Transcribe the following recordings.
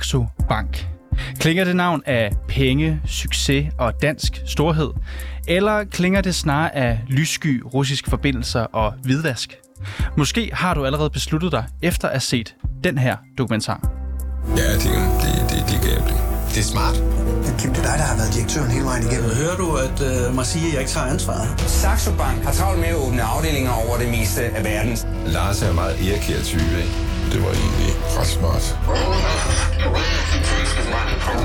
Saxo Bank. Klinger det navn af penge, succes og dansk storhed? Eller klinger det snarere af lyssky russiske forbindelser og hvidvask? Måske har du allerede besluttet dig efter at have set den her dokumentar. Ja, det, det, det, det er gambling. Det er smart. Kim, det er dig, der har været direktøren hele vejen igennem. Hører du, at uh, mig sige, at jeg ikke tager ansvar? Saxo Bank har travlt med at åbne afdelinger over det meste af verden. Lars er meget erekær type, ikke? Det var egentlig ret smart. Han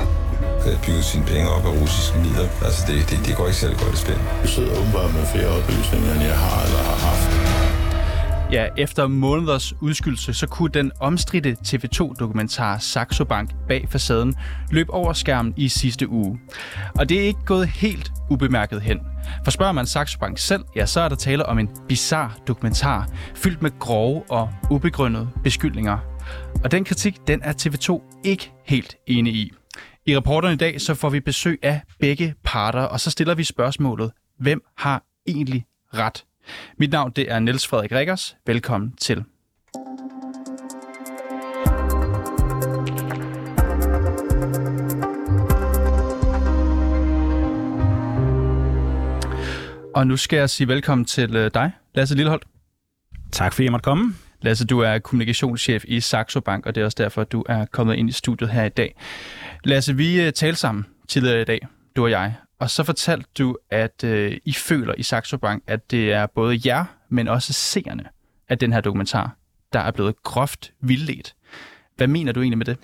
havde bygget sine penge op af russiske midler. Altså, det, det, det går ikke særlig godt i spil. Du sidder åbenbart med flere oplysninger, end jeg har eller har haft. Ja, efter måneders udskydelse, så kunne den omstridte TV2-dokumentar Saxo Bank bag facaden løbe over skærmen i sidste uge. Og det er ikke gået helt ubemærket hen. For spørger man Saxo Bank selv, ja, så er der tale om en bizar dokumentar, fyldt med grove og ubegrundede beskyldninger. Og den kritik, den er TV2 ikke helt enig i. I rapporterne i dag, så får vi besøg af begge parter, og så stiller vi spørgsmålet, hvem har egentlig ret? Mit navn det er Niels Frederik Rikkers. Velkommen til. Og nu skal jeg sige velkommen til øh, dig, Lasse Lilleholdt. Tak fordi jeg måtte komme. Lasse, du er kommunikationschef i Saxo Bank, og det er også derfor, at du er kommet ind i studiet her i dag. Lasse, vi øh, talte sammen tidligere i dag, du og jeg, og så fortalte du, at øh, I føler i Saxo Bank, at det er både jer, men også seerne af den her dokumentar, der er blevet groft vildledt. Hvad mener du egentlig med det?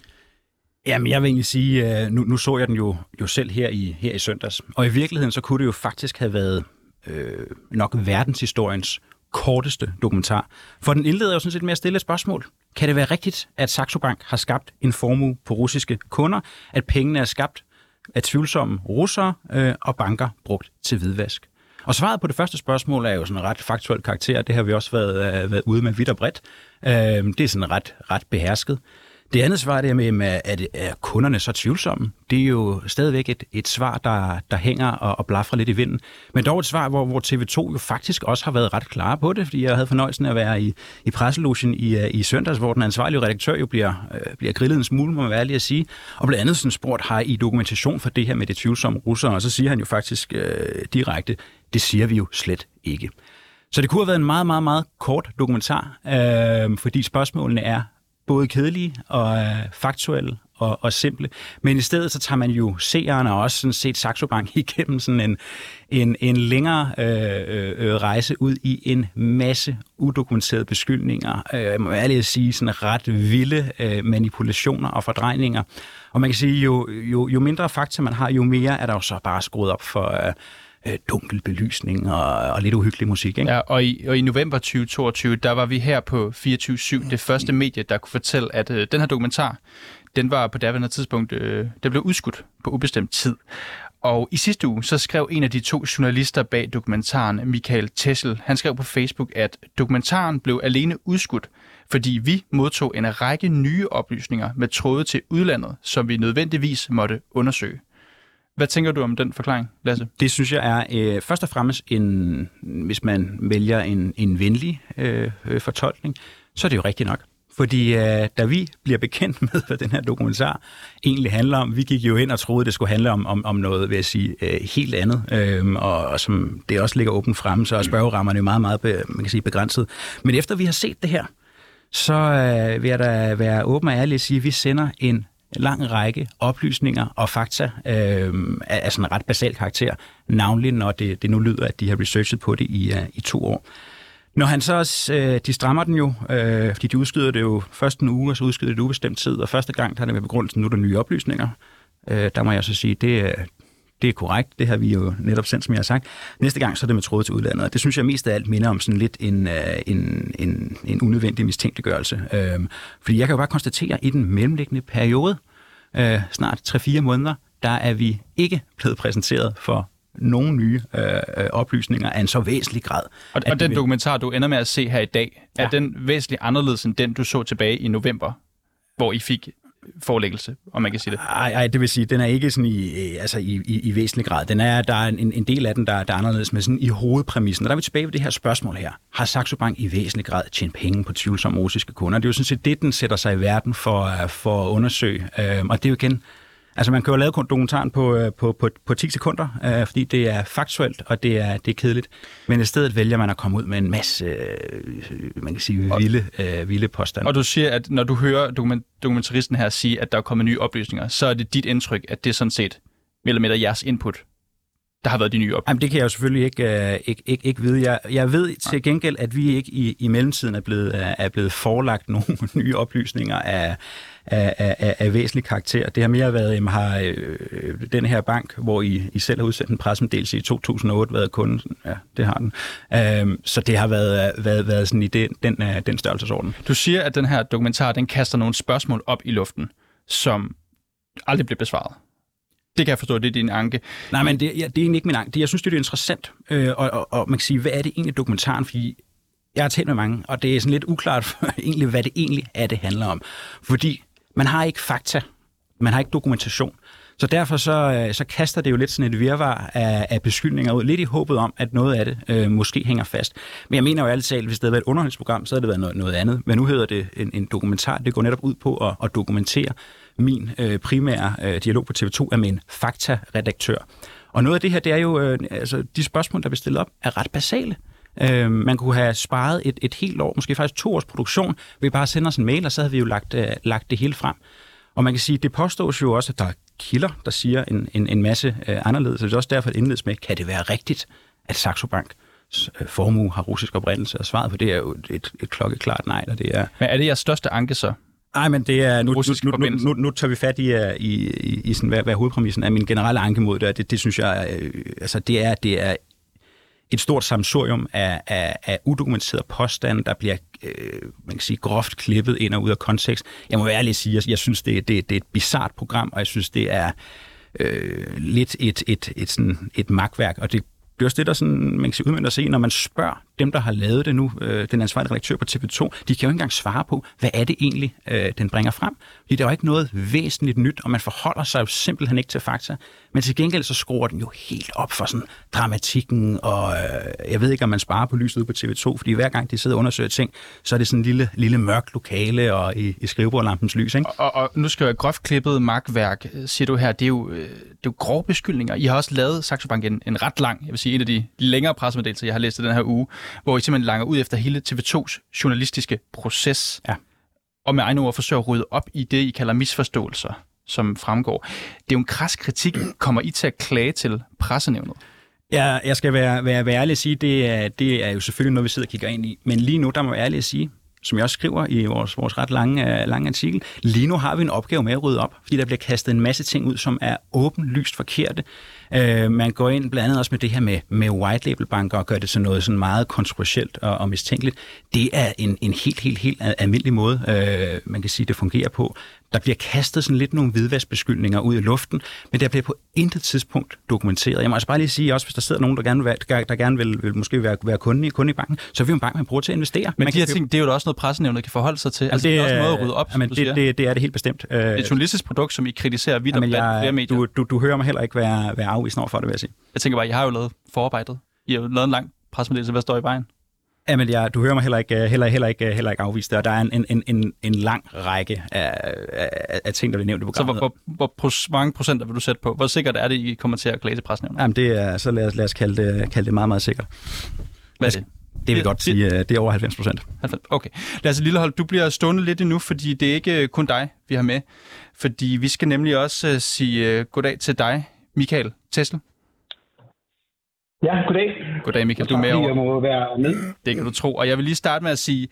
Jamen, jeg vil egentlig sige, øh, nu, nu så jeg den jo, jo selv her i, her i søndags, og i virkeligheden så kunne det jo faktisk have været øh, nok verdenshistoriens korteste dokumentar. For den indleder jo sådan set med at stille et spørgsmål. Kan det være rigtigt, at Saxo Bank har skabt en formue på russiske kunder, at pengene er skabt af tvivlsomme russere øh, og banker brugt til hvidvask? Og svaret på det første spørgsmål er jo sådan en ret faktuel karakter. Det har vi også været, øh, været ude med vidt og bredt. Øh, det er sådan ret, ret behersket. Det andet svar det med, med at er kunderne så tvivlsomme, det er jo stadigvæk et, et svar, der, der hænger og, og blaffer lidt i vinden. Men dog et svar, hvor, hvor TV2 jo faktisk også har været ret klare på det, fordi jeg havde fornøjelsen af at være i, i presselogen i, øh, i søndags, hvor den ansvarlige redaktør jo bliver, øh, bliver grillet en smule, må man være lige at sige. Og blandt andet sådan spurgt, har I dokumentation for det her med det tvivlsomme russere? Og så siger han jo faktisk øh, direkte, det siger vi jo slet ikke. Så det kunne have været en meget, meget, meget kort dokumentar, øh, fordi spørgsmålene er både kedelige og øh, faktuelle og, og simple. Men i stedet så tager man jo seeren og også sådan set Saxo Bank igennem sådan en, en, en længere øh, øh, øh, rejse ud i en masse udokumenterede beskyldninger. Øh, jeg må ærligt sige sådan ret vilde øh, manipulationer og fordrejninger. Og man kan sige, jo, jo, jo mindre fakta man har, jo mere er der jo så bare skruet op for... Øh, øh, dunkel belysning og, og lidt uhyggelig musik. Ikke? Ja, og i, og i november 2022, der var vi her på 24-7, det første medie, der kunne fortælle, at øh, den her dokumentar, den var på daværende tidspunkt, øh, den blev udskudt på ubestemt tid. Og i sidste uge, så skrev en af de to journalister bag dokumentaren, Michael Tessel, han skrev på Facebook, at dokumentaren blev alene udskudt, fordi vi modtog en række nye oplysninger med tråde til udlandet, som vi nødvendigvis måtte undersøge. Hvad tænker du om den forklaring, Lasse? Det synes jeg er øh, først og fremmest en, hvis man vælger en, en venlig øh, øh, fortolkning, så er det jo rigtigt nok. Fordi øh, da vi bliver bekendt med, hvad den her dokumentar egentlig handler om, vi gik jo ind og troede, det skulle handle om, om, om noget, vil jeg sige, øh, helt andet, øh, og, og som det også ligger åbent frem, så er spørgerammerne jo meget, meget be, man kan sige, begrænset. Men efter vi har set det her, så øh, vil jeg da være åben og ærlig og sige, at vi sender en lang række oplysninger og fakta øh, af sådan en ret basal karakter, navnlig når det, det nu lyder, at de har researchet på det i, uh, i to år. Når han så også, øh, de strammer den jo, øh, fordi de udskyder det jo først en uge, og så udskyder det et ubestemt tid, og første gang der er det med begrundelsen, nu er der nye oplysninger. Øh, der må jeg så sige, det, det er korrekt, det har vi jo netop sendt, som jeg har sagt. Næste gang så er det med tråd til udlandet, og det synes jeg mest af alt minder om sådan lidt en, en, en, en unødvendig mistænkeliggørelse. Øh, fordi jeg kan jo bare konstatere, at i den mellemliggende periode, øh, snart 3-4 måneder, der er vi ikke blevet præsenteret for nogle nye øh, oplysninger af en så væsentlig grad. Og, og den vil... dokumentar, du ender med at se her i dag, ja. er den væsentligt anderledes end den, du så tilbage i november, hvor I fik forelæggelse, om man kan sige det. Nej, det vil sige, den er ikke sådan i, øh, altså i, i, i væsentlig grad. Den er, der er en, en del af den, der, der er anderledes, men sådan i hovedpræmissen. Og der er vi tilbage ved det her spørgsmål her. Har Saxo Bank i væsentlig grad tjent penge på tvivlsomme russiske kunder? Det er jo sådan set det, den sætter sig i verden for, øh, for at undersøge. Øhm, og det er jo igen, Altså man kan jo lave dokumentaren på, øh, på, på, på 10 sekunder, øh, fordi det er faktuelt, og det er, det er kedeligt. Men i stedet vælger man at komme ud med en masse, øh, man kan sige, vilde, øh, vilde påstande. Og du siger, at når du hører dokument, dokumentaristen her sige, at der er kommet nye oplysninger, så er det dit indtryk, at det er sådan set mere eller mindre jeres input, der har været de nye oplysninger. Jamen, det kan jeg jo selvfølgelig ikke, øh, ikke, ikke, ikke vide. Jeg, jeg ved til gengæld, at vi ikke i, i mellemtiden er blevet, er, er blevet forelagt nogle nye oplysninger af, af, af, af væsentlig karakter. Det har mere været, jamen, har øh, den her bank, hvor I, I selv har udsendt en pressemeddelelse i 2008, været kunden. Ja, det har den. Øh, så det har været, været, været sådan i den, den, øh, den størrelsesorden. Du siger, at den her dokumentar, den kaster nogle spørgsmål op i luften, som aldrig bliver besvaret. Det kan jeg forstå, det er din anke. Nej, men det, ja, det er egentlig ikke min anke. Det, jeg synes, det er interessant. Øh, og, og, og man kan sige, hvad er det egentlig dokumentaren? Fordi jeg har talt med mange, og det er sådan lidt uklart for, egentlig, hvad det egentlig er, det handler om. Fordi man har ikke fakta, man har ikke dokumentation. Så derfor så, øh, så kaster det jo lidt sådan et virvar af, af beskyldninger ud, lidt i håbet om, at noget af det øh, måske hænger fast. Men jeg mener jo ærligt talt, hvis det havde været et underholdningsprogram, så havde det været noget, noget andet. Men nu hedder det en, en dokumentar. Det går netop ud på at, at dokumentere min øh, primære øh, dialog på TV2 er med en faktaredaktør. Og noget af det her, det er jo, øh, altså de spørgsmål, der bliver stillet op, er ret basale. Øh, man kunne have sparet et, et helt år, måske faktisk to års produktion, ved bare at sende os en mail, og så havde vi jo lagt, øh, lagt det hele frem. Og man kan sige, det påstås jo også, at der er kilder, der siger en, en, en masse øh, anderledes. Så det er også derfor, at indledes med, kan det være rigtigt, at Saxo Bank øh, formue har russisk oprindelse? Og svaret på det er jo et, et klokkeklart nej, og det er... Men er det jeres største anke så? Nej, men det er, nu, nu, nu, nu, nu tager vi fat i, uh, i, i, i sådan, hvad, hvad hovedpræmissen er. Min generelle anke mod det, det, det synes jeg, øh, altså det er, det er et stort samsurium af, af, af udokumenterede påstande, der bliver øh, man kan sige, groft klippet ind og ud af kontekst. Jeg må være ærlig at sige, jeg, jeg synes, det, det, det er et bizart program, og jeg synes, det er øh, lidt et, et, et, sådan, et magtværk, og det det er også det, der sådan, man kan sige, udmyndter sig når man spørger dem, der har lavet det nu, øh, den ansvarlige redaktør på TV2, de kan jo ikke engang svare på, hvad er det egentlig, øh, den bringer frem. Fordi der er jo ikke noget væsentligt nyt, og man forholder sig jo simpelthen ikke til fakta. Men til gengæld så skruer den jo helt op for sådan dramatikken, og øh, jeg ved ikke, om man sparer på lyset ude på TV2, fordi hver gang de sidder og undersøger ting, så er det sådan en lille, lille mørk lokale og i, i skrivebordlampens lys. Ikke? Og, og nu skal jeg groft klippet magtværk, øh, siger du her, det er jo, øh, det er jo grove beskyldninger. I har også lavet Saxo Bank en, en ret lang, jeg vil sige en af de længere pressemeddelelser, jeg har læst i den her uge, hvor I simpelthen langer ud efter hele TV2's journalistiske proces. Ja. Og med egne ord forsøger at rydde op i det, I kalder misforståelser, som fremgår. Det er jo en kras kritik. Kommer I til at klage til pressenævnet? Ja, jeg skal være, være, være ærlig at sige, det er, det er jo selvfølgelig noget, vi sidder og kigger ind i. Men lige nu, der må jeg ærligt at sige, som jeg også skriver i vores, vores ret lange, øh, lange artikel, lige nu har vi en opgave med at rydde op, fordi der bliver kastet en masse ting ud, som er åbenlyst forkerte. Øh, man går ind blandt andet også med det her med, med white label banker og gør det til noget sådan meget kontroversielt og, og mistænkeligt. Det er en, en helt, helt, helt almindelig måde, øh, man kan sige, det fungerer på. Der bliver kastet sådan lidt nogle hvidvaskbeskyldninger ud i luften, men der bliver på intet tidspunkt dokumenteret. Jeg må altså bare lige sige, også hvis der sidder nogen, der gerne vil, der gerne vil, vil måske være, være kunde, i, kunde i banken, så er vi jo en bank, man bruger til at investere. Men man de her ting, det er jo også noget, pressenævnet kan forholde sig til. Altså, det, er også noget at rydde op, jamen, det, siger. det, det, er det helt bestemt. Øh, Det er et journalistisk produkt, som I kritiserer vidt og jamen, blandt flere medier. du, du, du hører mig heller ikke være, være afvisende over for det, vil jeg sige. Jeg tænker bare, I har jo lavet forarbejdet. I har jo lavet en lang pressemeddelelse. Hvad står i vejen? Jamen, jeg, du hører mig heller ikke, heller, heller ikke, heller ikke afvist det, og der er en, en, en, en lang række af, af, af ting, der bliver nævnt i Så programmet. hvor, hvor, hvor pros- mange procenter vil du sætte på? Hvor sikkert er det, I kommer til at klage til pressenævnet? Jamen, det er, så lad os, lad os kalde, det, kalde det meget, meget sikkert. Hvad er det? Det vil Det- godt sige, øh, det er over 90 procent. 90. Okay. Lasse Lillehold, du bliver stående lidt endnu, fordi det er ikke kun dig, vi har med. Fordi vi skal nemlig også sige goddag til dig, Michael Tesla. Ja, goddag. Goddag, Michael. Du er med over. Det kan du tro. Og jeg vil lige starte med at sige,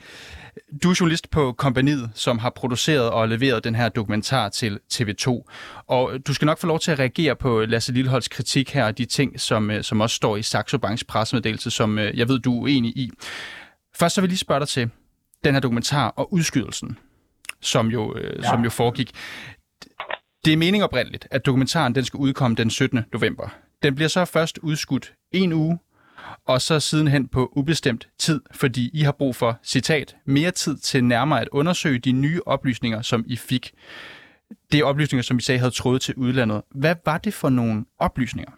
du er journalist på Kompaniet, som har produceret og leveret den her dokumentar til TV2. Og du skal nok få lov til at reagere på Lasse Lilleholds kritik her, og de ting, som, øh, som også står i Saxo Banks pressemeddelelse, som øh, jeg ved, du er uenig i. Først så vil jeg lige spørge dig til den her dokumentar og udskydelsen, som jo, øh, ja. som jo foregik. Det er mening oprindeligt, at dokumentaren den skal udkomme den 17. november. Den bliver så først udskudt en uge, og så sidenhen på ubestemt tid, fordi I har brug for, citat, mere tid til nærmere at undersøge de nye oplysninger, som I fik. Det er oplysninger, som vi sagde havde trådet til udlandet. Hvad var det for nogle oplysninger?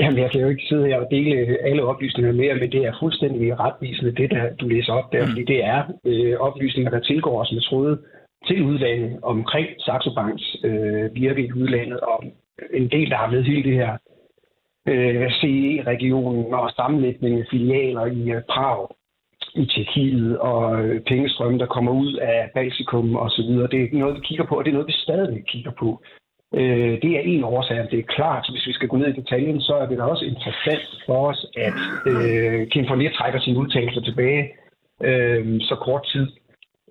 Jamen, jeg kan jo ikke sidde her og dele alle oplysninger mere, men det er fuldstændig retvisende, det der, du læser op der, mm. fordi det er øh, oplysninger, der tilgår os med tråde til udlandet omkring Saxo Banks øh, virke i udlandet, og en del, der har med hele det her øh, CE-regionen og sammenlægning af filialer i øh, Prag, i Tjekkiet og øh, pengestrømme, der kommer ud af Baltikum og så videre. Det er noget, vi kigger på, og det er noget, vi stadig kigger på. Øh, det er en årsag. Det er klart, hvis vi skal gå ned i detaljen, så er det da også interessant for os, at øh, Kim Fournier trækker sin udtalelse tilbage øh, så kort tid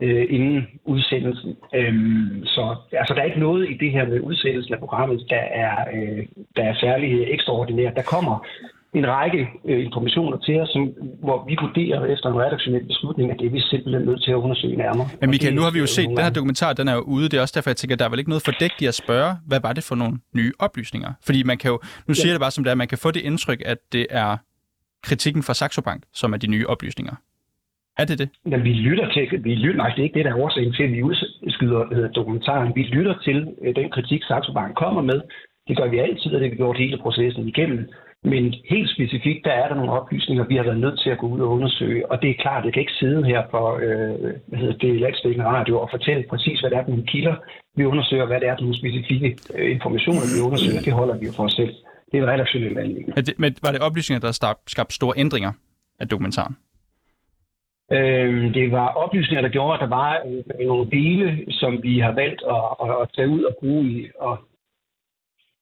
øh, inden udsendelsen. Øh, så altså, der er ikke noget i det her med udsættelsen af programmet, der er, øh, der er særlig ekstraordinært. Der kommer en række øh, informationer til os, som, hvor vi vurderer efter en redaktionel beslutning, at det er vi simpelthen nødt til at undersøge nærmere. Men Michael, nu har vi jo set, at den her dokumentar, den er jo ude. Det er også derfor, jeg tænker, at der er vel ikke noget fordækt i at spørge, hvad var det for nogle nye oplysninger? Fordi man kan jo, nu siger ja. det bare som det er, man kan få det indtryk, at det er kritikken fra Saxo Bank, som er de nye oplysninger. Er det det? Men vi lytter til, vi lytter, nej, det er ikke det, der er årsagen til, at vi udskyder dokumentaren. Vi lytter til øh, den kritik, Saxo Bank kommer med. Det gør vi altid, og det har vi gjort hele processen igennem. Men helt specifikt, der er der nogle oplysninger, vi har været nødt til at gå ud og undersøge. Og det er klart, at jeg kan ikke sidde her for øh, hvad hedder det, landstækkende radio og fortælle præcis, hvad det er for nogle kilder, vi undersøger, hvad det er for nogle specifikke øh, informationer, vi undersøger. Det holder vi jo for os selv. Det er redaktionelt anlæggende. Men, men var det oplysninger, der skabte store ændringer af dokumentaren? Øh, det var oplysninger, der gjorde, at der var øh, nogle dele, som vi har valgt at, at, at tage ud og bruge i, og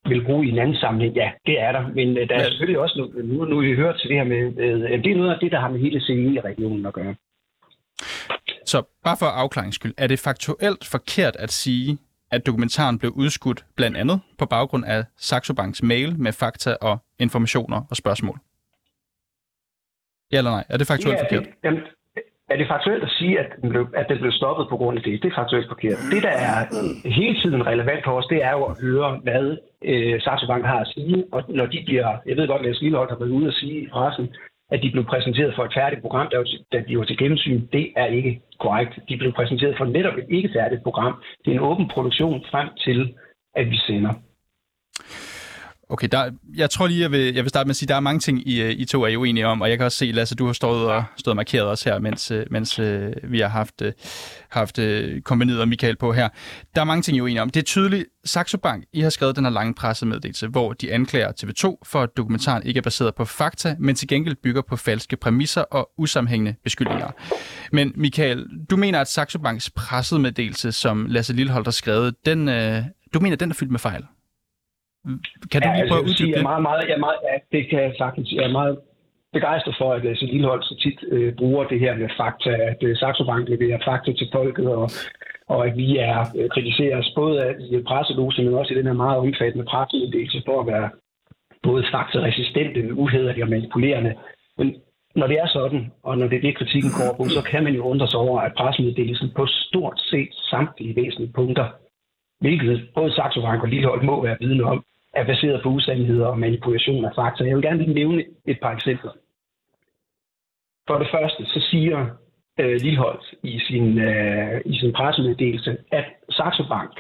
vil bruge i en anden samling, ja, det er der. Men øh, der er selvfølgelig også, nu, nu, nu vi hørt til det her med, øh, det er noget af det, der har med hele CE-regionen at gøre. Så bare for afklaringsskyld, er det faktuelt forkert at sige, at dokumentaren blev udskudt blandt andet på baggrund af Saxo Banks mail med fakta og informationer og spørgsmål? Ja eller nej? Er det faktuelt ja, forkert? Det, jamen, er det faktuelt at sige, at den, blev, at den blev stoppet på grund af det? Det er faktuelt forkert. Det, der er hele tiden relevant for os, det er jo at høre, hvad øh, Saxo Bank har at sige. Og når de bliver, jeg ved godt, at Lars Lillehold har været ude og sige i pressen, at de blev præsenteret for et færdigt program, der, da de var til gennemsyn, det er ikke korrekt. De blev præsenteret for netop et ikke færdigt program. Det er en åben produktion frem til, at vi sender. Okay, der, jeg tror lige, jeg vil, jeg vil starte med at sige, at der er mange ting, I, øh, I to er uenige om, og jeg kan også se, Lasse, du har stået og, stået og markeret os her, mens, øh, mens øh, vi har haft, haft kombineret og Michael på her. Der er mange ting, I er uenige om. Det er tydeligt, Saxo Bank, I har skrevet den her lange pressemeddelelse, hvor de anklager TV2 for, at dokumentaren ikke er baseret på fakta, men til gengæld bygger på falske præmisser og usammenhængende beskyldninger. Men Michael, du mener, at Saxo Banks pressemeddelelse, som Lasse Lilleholdt har skrevet, den, du mener, den er fyldt med fejl? Kan du ja, lige prøve at uddybe det? Meget, meget, jeg meget, ja, det kan jeg sagtens. Jeg er meget begejstret for, at Lasse Lillehold så tit øh, bruger det her med fakta, at øh, Saxo Bank leverer fakta til folket, og, og at vi er øh, kritiseres både af i presselose, men også i den her meget omfattende pressemeddelelse for at være både faktaresistente, uhederlige og manipulerende. Men når det er sådan, og når det er det, kritikken går på, så kan man jo undre sig over, at pressemeddelelsen på stort set samtlige væsentlige punkter, hvilket både Saxo Bank og Lillehold må være vidne om, er baseret på usandheder og manipulation af fakta. Jeg vil gerne lige nævne et par eksempler. For det første, så siger øh, Lilleholdt i sin, øh, i sin pressemeddelelse, at Saxo Bank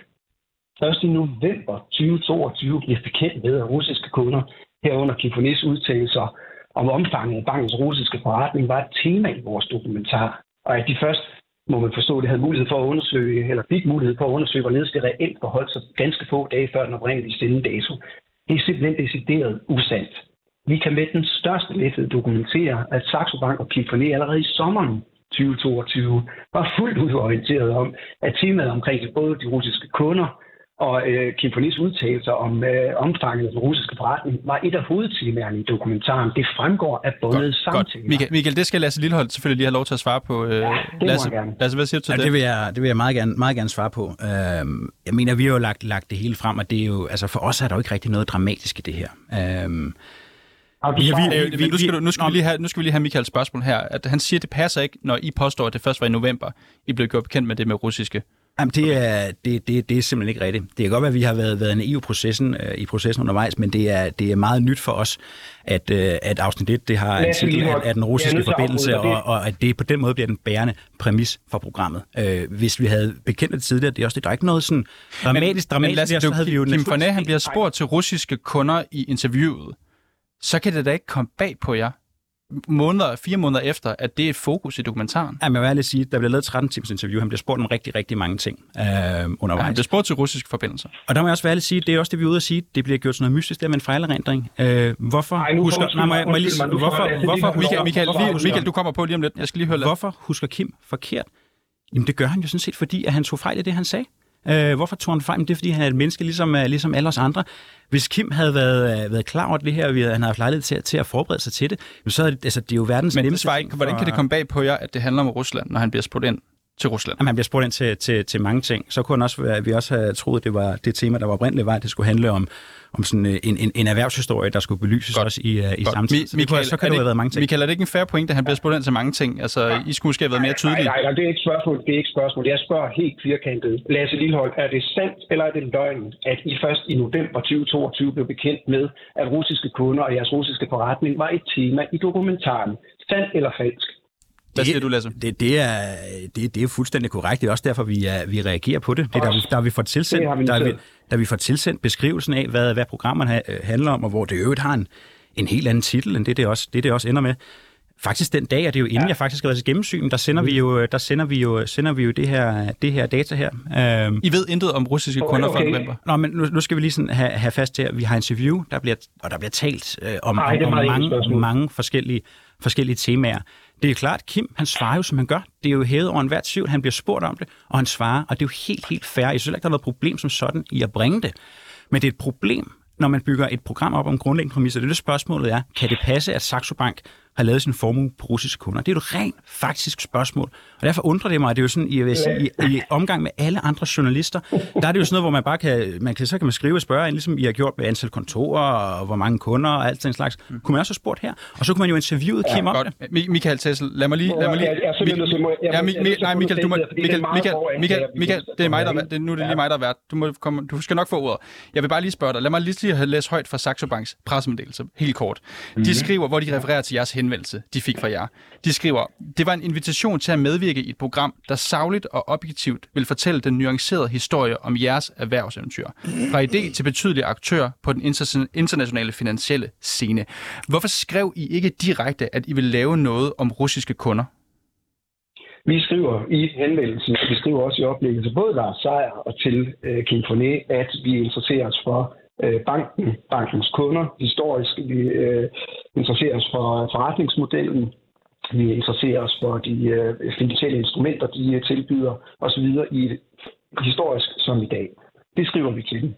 først i november 2022 bliver bekendt med, at russiske kunder herunder Kifonis udtalelser om omfanget af bankens russiske forretning var et tema i vores dokumentar, og at de først må man forstå, det havde mulighed for at undersøge, eller fik mulighed for at undersøge, hvorledes det reelt forholdt sig ganske få dage før den oprindelige stille dato. Det er simpelthen decideret usandt. Vi kan med den største lethed dokumentere, at Saxo Bank og Kim allerede i sommeren 2022 var fuldt ud orienteret om, at temaet omkring både de russiske kunder og øh, Kim Fornis udtalelser om øh, omfanget af den russiske forretning var et af hovedtemaerne i dokumentaren. Det fremgår af både samtaler. Michael, Michael, det skal Lasse Lillehold selvfølgelig lige have lov til at svare på. Øh, ja, det Lasse, gerne. Lasse, hvad siger du til ja, det? Det vil, jeg, det vil jeg meget gerne, meget gerne svare på. Øh, jeg mener, vi har jo lagt, lagt det hele frem, og det er jo, altså for os er der jo ikke rigtig noget dramatisk i det her. Øh, vi, vi, vi, vi, nu, skal du, nu, skal vi lige have, nu skal vi lige have Michaels spørgsmål her. At han siger, at det passer ikke, når I påstår, at det først var i november, I blev gjort bekendt med det med russiske Jamen, det er, det, det, det er simpelthen ikke rigtigt. Det kan godt være, at vi har været, været en EU-processen øh, i processen undervejs, men det er, det er meget nyt for os, at, øh, at afsnit 1 det har en titel af, af den russiske forbindelse, og, og at det på den måde bliver den bærende præmis for programmet. Øh, hvis vi havde bekendt det tidligere, det er også det, der er ikke noget sådan dramatisk, Men, men dramatisk, lad os, der, så havde vi jo Kim Fornet, han bliver spurgt til russiske kunder i interviewet. Så kan det da ikke komme bag på jer, måneder, fire måneder efter, at det er et fokus i dokumentaren. Ja, men jeg vil ærligt sige, der bliver lavet 13 timers interview. Han bliver spurgt om rigtig, rigtig mange ting øh, undervejs. Ja, han bliver spurgt til russiske forbindelser. Og der må jeg også være sige, det er også det, vi er ude at sige, det bliver gjort sådan noget mystisk der med en fejlerindring. Øh, hvorfor Ej, nu husker... Nej, må jeg, må jeg lige, hvorfor, hvorfor, det- Michael, Michael, hvorfor, lige, Michael, du kommer på lige om lidt. Jeg skal lige høre hvorfor husker Kim forkert? Jamen det gør han jo sådan set, fordi at han tog fejl i det, han sagde. Øh, hvorfor tog han fejl? Det er, fordi han er et menneske, ligesom, øh, ligesom alle os andre. Hvis Kim havde været, øh, været klar over det her, og han havde haft lejlighed til, til at forberede sig til det, så er det, altså, det er jo verdens Men nemmeste... svar ikke, hvordan kan det komme bag på jer, at det handler om Rusland, når han bliver spurgt ind til Rusland? Jamen, han bliver spurgt ind til, til, til mange ting. Så kunne han også være, vi også have troet, at det var det tema, der var oprindeligt var, at det skulle handle om, om sådan øh, en, en, en erhvervshistorie, der skulle belyses Godt. også i, uh, i Godt. samtiden. Så, det så kan det jo have været mange ting. Michael, er det ikke en færre point, at han bliver spurgt ind til mange ting? Altså, I skulle måske have været mere Nej, tydelige. nej, nej, det er ikke spørgsmål. Det er ikke spørgsmål. Jeg spørger helt firkantet. Lasse Lillehold, er det sandt eller er det løgn, at I først i november 2022 blev bekendt med, at russiske kunder og jeres russiske forretning var et tema i dokumentaren? Sandt eller falsk? Hvad siger du, Lasse? Det, det, er, det, det er fuldstændig korrekt. Det er også derfor, vi, er, vi reagerer på det. Det er, der, vi, der, vi får tilsendt, vi der, vi, der vi får tilsendt beskrivelsen af, hvad, hvad programmerne øh, handler om, og hvor det øvrigt har en, en helt anden titel, end det, det også, det, det også ender med. Faktisk den dag, og det er jo inden ja. jeg faktisk har været til gennemsyn, der sender vi jo, der sender vi jo, sender vi jo det, her, det her data her. Øhm, I ved intet om russiske Okay, kunder fra okay. november. Nå, men nu, nu skal vi lige sådan have, have fast til, at vi har interview, der bliver, og der bliver talt øh, om, er om, om mange, mange forskellige, forskellige temaer. Det er klart, Kim, han svarer jo, som han gør. Det er jo hævet over enhver tvivl. Han bliver spurgt om det, og han svarer, og det er jo helt, helt fair. Jeg synes ikke, der har været problem som sådan i at bringe det. Men det er et problem, når man bygger et program op om grundlæggende præmisser. Det er det spørgsmålet er, kan det passe, at Saxo Bank har lavet sin formue på russiske kunder? Det er jo et rent faktisk spørgsmål. Og derfor undrer det mig, at det er jo sådan, jeg vil sige, i, i omgang med alle andre journalister, der er det jo sådan noget, hvor man bare kan, man kan, så kan man skrive og spørge, ligesom I har gjort med antal kontorer, og hvor mange kunder og alt den slags. Kunne man også have spurgt her? Og så kunne man jo interviewet Kim om det. Godt. Mi- Michael Tessel, lad mig lige... Lad mig lige Jeg- jeg jeg ja, Mi- jeg til nej, Michael, du må, er Michael, meget Michael, Michael, Michael, det er mig, der er Ja. Det, nu er det lige mig, der er vært. Du, må komme, du skal nok få ordet. Jeg vil bare lige spørge dig. Lad mig lige lige læst højt fra Saxo Banks pressemeddelelse, helt kort. De skriver, hvor de refererer til jeres henvendelse, de fik fra jer. De skriver, det var en invitation til at medvirke i et program, der savligt og objektivt vil fortælle den nuancerede historie om jeres erhvervseventyr. Fra idé til betydelig aktør på den internationale finansielle scene. Hvorfor skrev I ikke direkte, at I vil lave noget om russiske kunder? Vi skriver i henvendelsen, og vi skriver også i oplægget til både Lars Seier og til øh, Kim Foné, at vi interesserer os for øh, banken, bankens kunder. Historisk vi øh, interesserer os for forretningsmodellen. Vi interesserer os for de øh, finansielle instrumenter, de øh, tilbyder osv. i historisk som i dag. Det skriver vi til dem.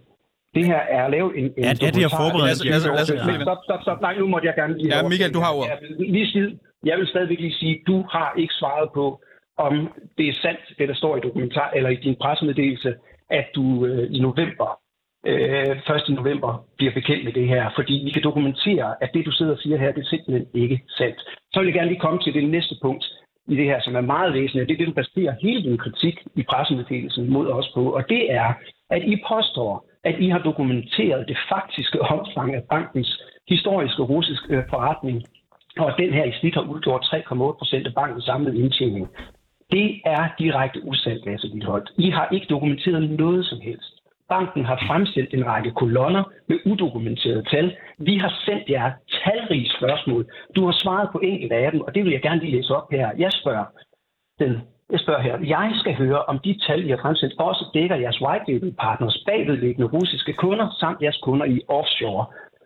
Det her er at lave en, en Er- er det Lasse- Lasse- Lasse- Men stop, stop, stop. Nej, nu måtte jeg gerne lige... Ja, Michael, du har ordet. Jeg vil, lige sige, jeg vil stadigvæk lige sige, du har ikke svaret på, om det er sandt, det der står i dokumentar eller i din pressemeddelelse, at du øh, i november, øh, 1. november, bliver bekendt med det her. Fordi vi kan dokumentere, at det, du sidder og siger her, det er simpelthen ikke sandt. Så vil jeg gerne lige komme til det næste punkt i det her, som er meget væsentligt. Det er det, du baserer hele din kritik i pressemeddelelsen mod os på. Og det er, at I påstår, at I har dokumenteret det faktiske omfang af bankens historiske russiske øh, forretning, og at den her i snit har udgjort 3,8 procent af bankens samlede indtjening. Det er direkte usandt, Lasse Lilleholdt. I har ikke dokumenteret noget som helst. Banken har fremsendt en række kolonner med udokumenterede tal. Vi har sendt jer talrige spørgsmål. Du har svaret på enkelte af dem, og det vil jeg gerne lige læse op her. Jeg spørger, den, jeg spørger her, jeg skal høre, om de tal, I har fremsendt, også dækker jeres white label partners bagvedliggende russiske kunder samt jeres kunder i offshore.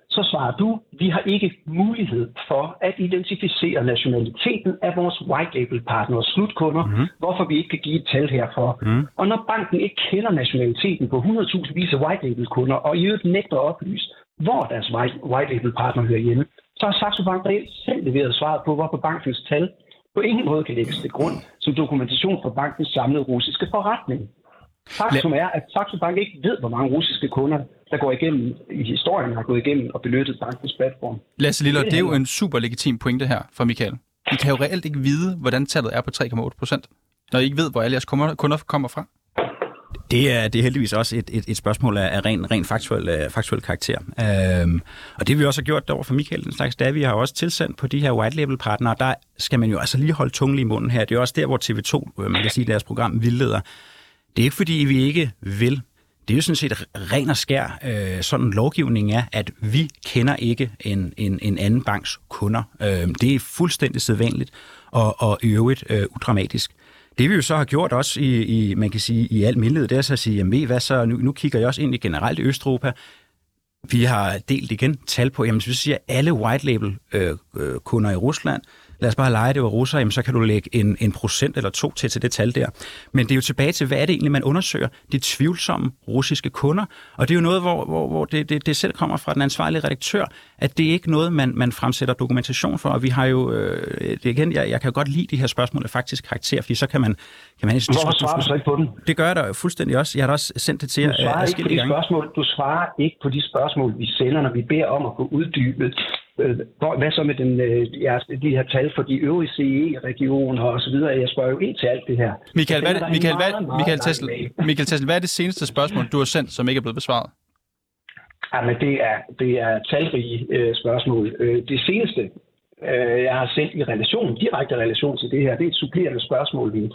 Så svarer du, vi har ikke mulighed for at identificere nationaliteten af vores white label partners slutkunder, mm. hvorfor vi ikke kan give et tal herfor. Mm. Og når banken ikke kender nationaliteten på 100.000 vis af white label kunder, og i øvrigt nægter at oplyse, hvor deres white label partner hører hjemme, så har Saxo Bank reelt selv leveret svaret på, hvorfor bankens tal på ingen måde kan lægges til grund som dokumentation for bankens samlede russiske forretning. Faktum er, at Saxo Bank ikke ved, hvor mange russiske kunder, der går igennem i historien, har gået igennem og benyttet bankens platform. Lasse Liller, Det det er jo en super legitim pointe her fra Michael. I kan jo reelt ikke vide, hvordan tallet er på 3,8 procent, når I ikke ved, hvor alle jeres kunder kommer fra. Det er, det er heldigvis også et, et, et spørgsmål af, af ren, ren faktuel, uh, faktuel karakter. Øhm, og det vi også har gjort over for Michael, den slags, det er, vi har også tilsendt på de her white label partnere, der skal man jo altså lige holde tungen i munden her. Det er også der, hvor TV2, øh, man kan sige, deres program vildleder. Det er ikke fordi, vi ikke vil. Det er jo sådan set ren og skær øh, sådan lovgivning er, at vi kender ikke en, en, en anden banks kunder. Øh, det er fuldstændig sædvanligt og, og i øvrigt øh, udramatisk. Det vi jo så har gjort også i, i man kan sige, i al mindelighed, det er så at sige, jamen hvad så, nu, nu kigger jeg også ind i generelt i Østeuropa. Vi har delt igen tal på, jamen hvis vi siger alle white label øh, øh, kunder i Rusland, lad os bare lege, det var russer, jamen, så kan du lægge en, en procent eller to til til det tal der. Men det er jo tilbage til, hvad er det egentlig, man undersøger? De tvivlsomme russiske kunder. Og det er jo noget, hvor, hvor, hvor det, det, det selv kommer fra den ansvarlige redaktør, at det er ikke noget, man, man fremsætter dokumentation for. Og vi har jo, øh, det igen, jeg, jeg kan godt lide de her spørgsmål af faktisk karakter, fordi så kan man... Kan man Hvorfor svarer du så ikke på den? Det gør jeg da fuldstændig også. Jeg har da også sendt det til jer. Du svarer, ikke på de spørgsmål, du svarer ikke på de spørgsmål, vi sender, når vi beder om at få uddybet Øh, hvad så med den, øh, ja, de her tal for de øvrige CE-regioner og så videre? Jeg spørger jo ind til alt det her. Michael, hvad, Michael, hvad, Michael, Tessel, Michael Tessel, hvad er det seneste spørgsmål, du har sendt, som ikke er blevet besvaret? Jamen, det er, det er talrige øh, spørgsmål. Øh, det seneste, øh, jeg har sendt i relation, direkte relation til det her, det er et supplerende spørgsmål, vi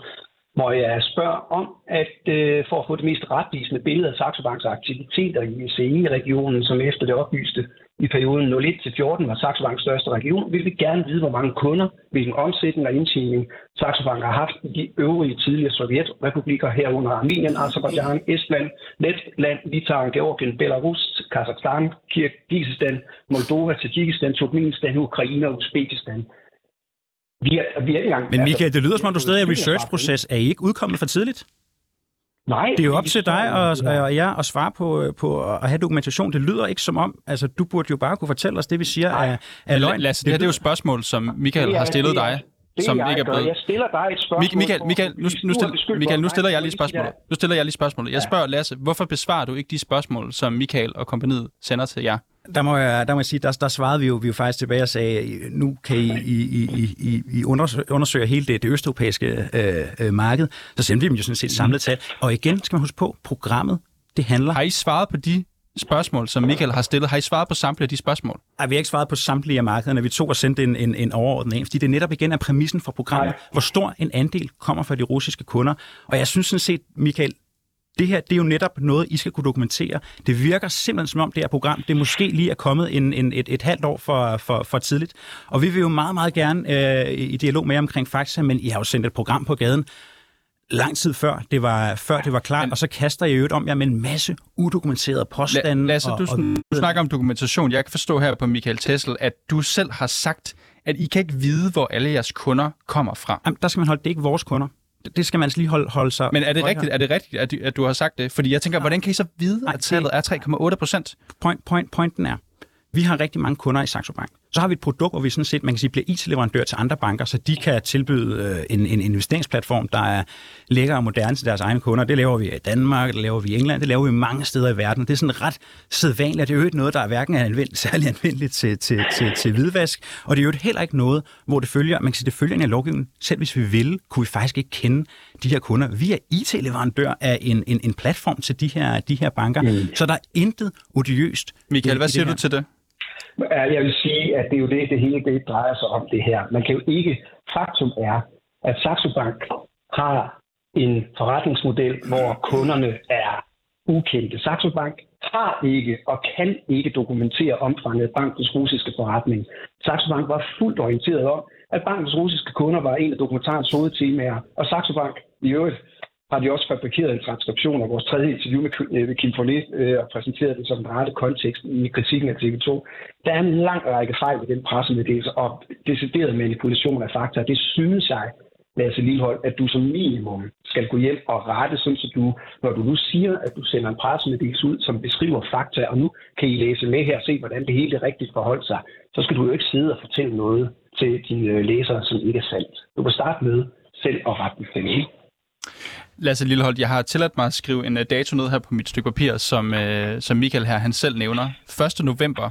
hvor jeg spørger om, at øh, for at få det mest retvisende billede af Saxo Banks aktiviteter i CI-regionen, som efter det oplyste i perioden 01-14 var Saxo Banks største region, vil vi gerne vide, hvor mange kunder, hvilken omsætning og indtjening Saxo Bank har haft i de øvrige tidligere sovjetrepublikker herunder Armenien, Azerbaijan, Estland, Letland, Litauen, Georgien, Belarus, Kazakhstan, Kirgisistan, Moldova, Tajikistan, Turkmenistan, Ukraine og Uzbekistan. Vi er, vi er engang, Men Michael, altså, det lyder som om, du stadig er i research-proces. Er I ikke udkommet for tidligt? Nej. Det er jo op til dig og, og ja, at svare på, på at have dokumentation. Det lyder ikke som om, altså du burde jo bare kunne fortælle os det, vi siger er, er løgn. Lasse, det, her, det er jo et spørgsmål, som Michael har stillet dig. Det som jeg ikke er blevet... Jeg stiller dig et spørgsmål. Michael, Michael, nu, nu, stiller, Michael, nu stiller jeg lige spørgsmål. Nu stiller jeg lige spørgsmål. Jeg spørger Lasse, hvorfor besvarer du ikke de spørgsmål, som Michael og kompaniet sender til jer? Der må jeg, der må jeg sige, der, der svarede vi jo, vi jo faktisk tilbage og sagde, nu kan I, I, I, I, I undersøge, hele det, det østeuropæiske øh, øh, marked. Så sendte vi dem jo sådan set samlet tal. Og igen skal man huske på, programmet, det handler... Har I svaret på de spørgsmål, som Michael har stillet? Har I svaret på samtlige af de spørgsmål? Nej, vi har ikke svaret på samtlige af markederne. Vi tog og sendte en, en, en overordnet en, fordi det netop igen er præmissen for programmet, hvor stor en andel kommer fra de russiske kunder. Og jeg synes sådan set, Michael, det her, det er jo netop noget, I skal kunne dokumentere. Det virker simpelthen som om det her program, det måske lige er kommet en, en, et, et halvt år for, for, for tidligt. Og vi vil jo meget, meget gerne øh, i dialog med jer omkring fakta, men I har jo sendt et program på gaden lang tid før det var, før det var klart, men, og så kaster I øvrigt om jer med en masse udokumenterede påstande. Lasse, og, du, og, du snakker om dokumentation. Jeg kan forstå her på Michael Tessel, at du selv har sagt, at I kan ikke vide, hvor alle jeres kunder kommer fra. Jamen, der skal man holde, det er ikke vores kunder det skal man altså lige holde, holde sig... Men er det rigtigt, er det rigtigt at, du, at du har sagt det? Fordi jeg tænker, hvordan kan I så vide, Nej, at tallet er 3,8 procent? Point, point, pointen er, vi har rigtig mange kunder i Saxo Bank. Så har vi et produkt, hvor vi sådan set, man kan sige, bliver IT-leverandør til andre banker, så de kan tilbyde øh, en, en investeringsplatform, der er lækker og moderne til deres egne kunder. Det laver vi i Danmark, det laver vi i England, det laver vi mange steder i verden. Det er sådan ret sædvanligt, det er jo ikke noget, der er hverken er anvendt, særlig anvendeligt til, til, til, til hvidvask, og det er jo heller ikke noget, hvor det følger, man kan sige, det følger en lovgivning. Selv hvis vi ville, kunne vi faktisk ikke kende de her kunder. Vi er IT-leverandør af en, en, en platform til de her, de her banker, mm. så der er intet odiøst. Michael, hvad siger du til det? Jeg vil sige, at det er jo det, det hele det drejer sig om det her. Man kan jo ikke... Faktum er, at Saxo Bank har en forretningsmodel, hvor kunderne er ukendte. Saxo Bank har ikke og kan ikke dokumentere omfanget af bankens russiske forretning. Saxo Bank var fuldt orienteret om, at bankens russiske kunder var en af dokumentarens hovedtemaer, og Saxo Bank i øvrigt har de også fabrikeret en transkription af vores tredje interview med Kim øh, Follett øh, og præsenteret det som den rette kontekst i kritikken af TV2. Der er en lang række fejl i den pressemeddelelse og decideret manipulation af fakta. Det synes jeg, Lasse Lillehold, at du som minimum skal gå hjem og rette, sådan så du, når du nu siger, at du sender en pressemeddelelse ud, som beskriver fakta, og nu kan I læse med her og se, hvordan det hele rigtigt forholdt sig, så skal du jo ikke sidde og fortælle noget til dine øh, læsere, som ikke er sandt. Du kan starte med selv at rette det. Lasse Lillehold, jeg har tilladt mig at skrive en uh, dato ned her på mit stykke papir, som, uh, som Michael her han selv nævner. 1. november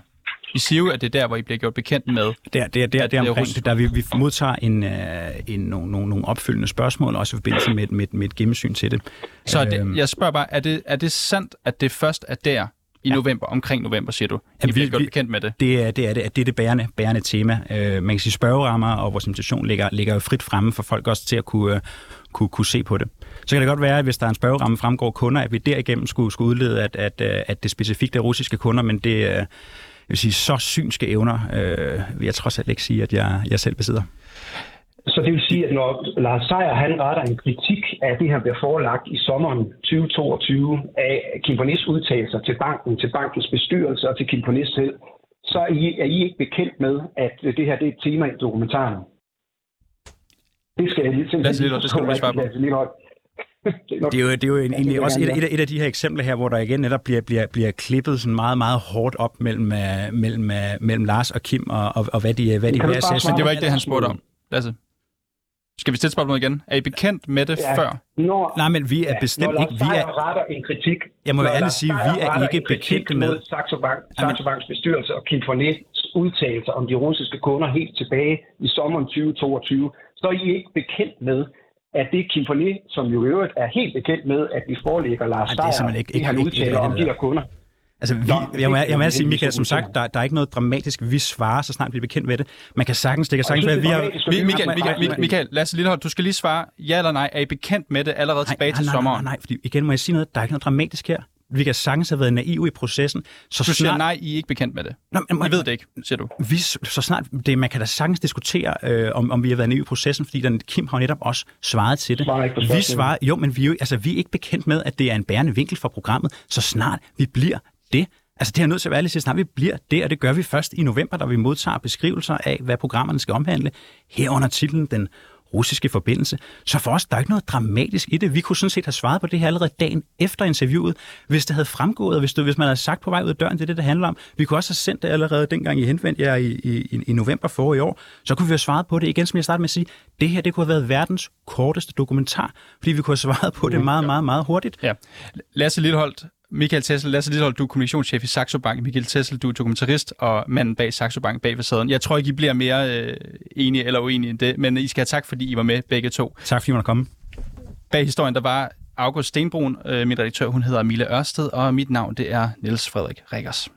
I siger jo, at det er der, hvor I bliver gjort bekendt med. Der, der, der, der det er omkring, der vi, vi modtager en, øh, en, nogle, nogle, nogle opfølgende spørgsmål, også i forbindelse med, med, med et gennemsyn til det. Så er Øhm. det, jeg spørger bare, er det, er det sandt, at det først er der i november, omkring november, siger du, I Jamen, bliver vi- gjort vi- bekendt med det? Det er det, er det, at det er det bærende, bærende tema. Øh, man kan sige, spørgerammer og vores invitation ligger, ligger jo frit fremme for folk også til at kunne, øh, kunne, kunne se på det. Så kan det godt være, at hvis der er en spørgeramme fremgår kunder, at vi derigennem skulle, skulle udlede, at, at, øh, at det specifikt er russiske kunder, men det er jeg vil sige, så synske evner, øh, vil jeg trods alt ikke sige, at jeg, jeg selv besidder. Så det vil sige, at når Lars Seier han retter en kritik af det, han bliver forelagt i sommeren 2022 af Kimponis udtalelser til banken, til bankens bestyrelse og til Kimponis selv, så er I, er I ikke bekendt med, at det her det er et tema i dokumentaren. Det skal jeg lige simpelthen... Lasse Lillehold, det skal du lige svare på. Lasse Lillehold. Det er Det er jo, det er jo en, egentlig også et, et, af- et af de her eksempler her, hvor der igen netop bliver, bliver, bliver klippet sådan meget, meget hårdt op mellem, øh, mellem, øh, mellem Lars og Kim, og, og, og hvad de, hvad de hver svare Men det var ikke det, han spurgte om. Lasse. Skal vi stille spørgsmålet igen? Er I bekendt med det Ja. før? Når, Nej, men vi er bestemt når ikke... Vi er, retter en kritik... Jeg må ærligt sige, vi er ikke bekendt med- Saxo, Bank, Saxo Banks bestyrelse og Kim Fornets udtalelser om de russiske kunder helt tilbage i sommeren 2022, så er I ikke bekendt med, at det er Kim Fornet, som jo i øvrigt er helt bekendt med, at vi forelægger Lars Ej, det er ikke- det han ikke- ikke udtaler om de her kunder. altså, vi, Nå, jeg må, jeg må det- sige, Michael, som sagt, der, der er ikke noget dramatisk. Vi svarer, så snart vi er bekendt med det. Man kan sagtens, det kan sagtens være, vi har... Michael, Nej, Michael, nej, Michael, nej. Michael, Lasse Lillehold, du skal lige svare ja eller nej. Er I bekendt med det allerede tilbage til nej, sommeren? Nej, nej, nej, fordi igen må jeg sige noget, der er ikke noget dramatisk her. Vi kan sagtens have været naive i processen. Så Du siger snart, nej, I er ikke bekendt med det. Nå, men- I ved det ikke, siger du. vi, så snart, det, man kan da sagtens diskutere, øh, om, om vi har været naive i processen, fordi den, Kim har netop også svaret til det. Svarer vi svarer, jo, men vi er, jo, altså, vi er ikke bekendt med, at det er en bærende vinkel for programmet, så snart vi bliver det. Altså det er nødt til at være til, snart vi bliver det, og det gør vi først i november, da vi modtager beskrivelser af, hvad programmerne skal omhandle. Herunder titlen Den russiske forbindelse. Så for os, der er ikke noget dramatisk i det. Vi kunne sådan set have svaret på det her allerede dagen efter interviewet, hvis det havde fremgået, og hvis, det, hvis man havde sagt på vej ud af døren, det er det, det handler om. Vi kunne også have sendt det allerede dengang I henvendte jer i, i, i november for i år. Så kunne vi have svaret på det igen, som jeg startede med at sige. Det her, det kunne have været verdens korteste dokumentar, fordi vi kunne have svaret på det meget, meget, meget hurtigt. Ja. Lasse Lilleholdt, Michael Tessel, Lasse Lilleholdt, du er kommunikationschef i Saxo Bank. Michael Tessel, du er dokumentarist og manden bag Saxo Bank bag facaden. Jeg tror ikke, I bliver mere øh, enige eller uenige end det, men I skal have tak, fordi I var med begge to. Tak fordi I måtte komme. Bag historien, der var August Stenbrun, øh, min redaktør, hun hedder Mille Ørsted, og mit navn, det er Niels Frederik Rikkers.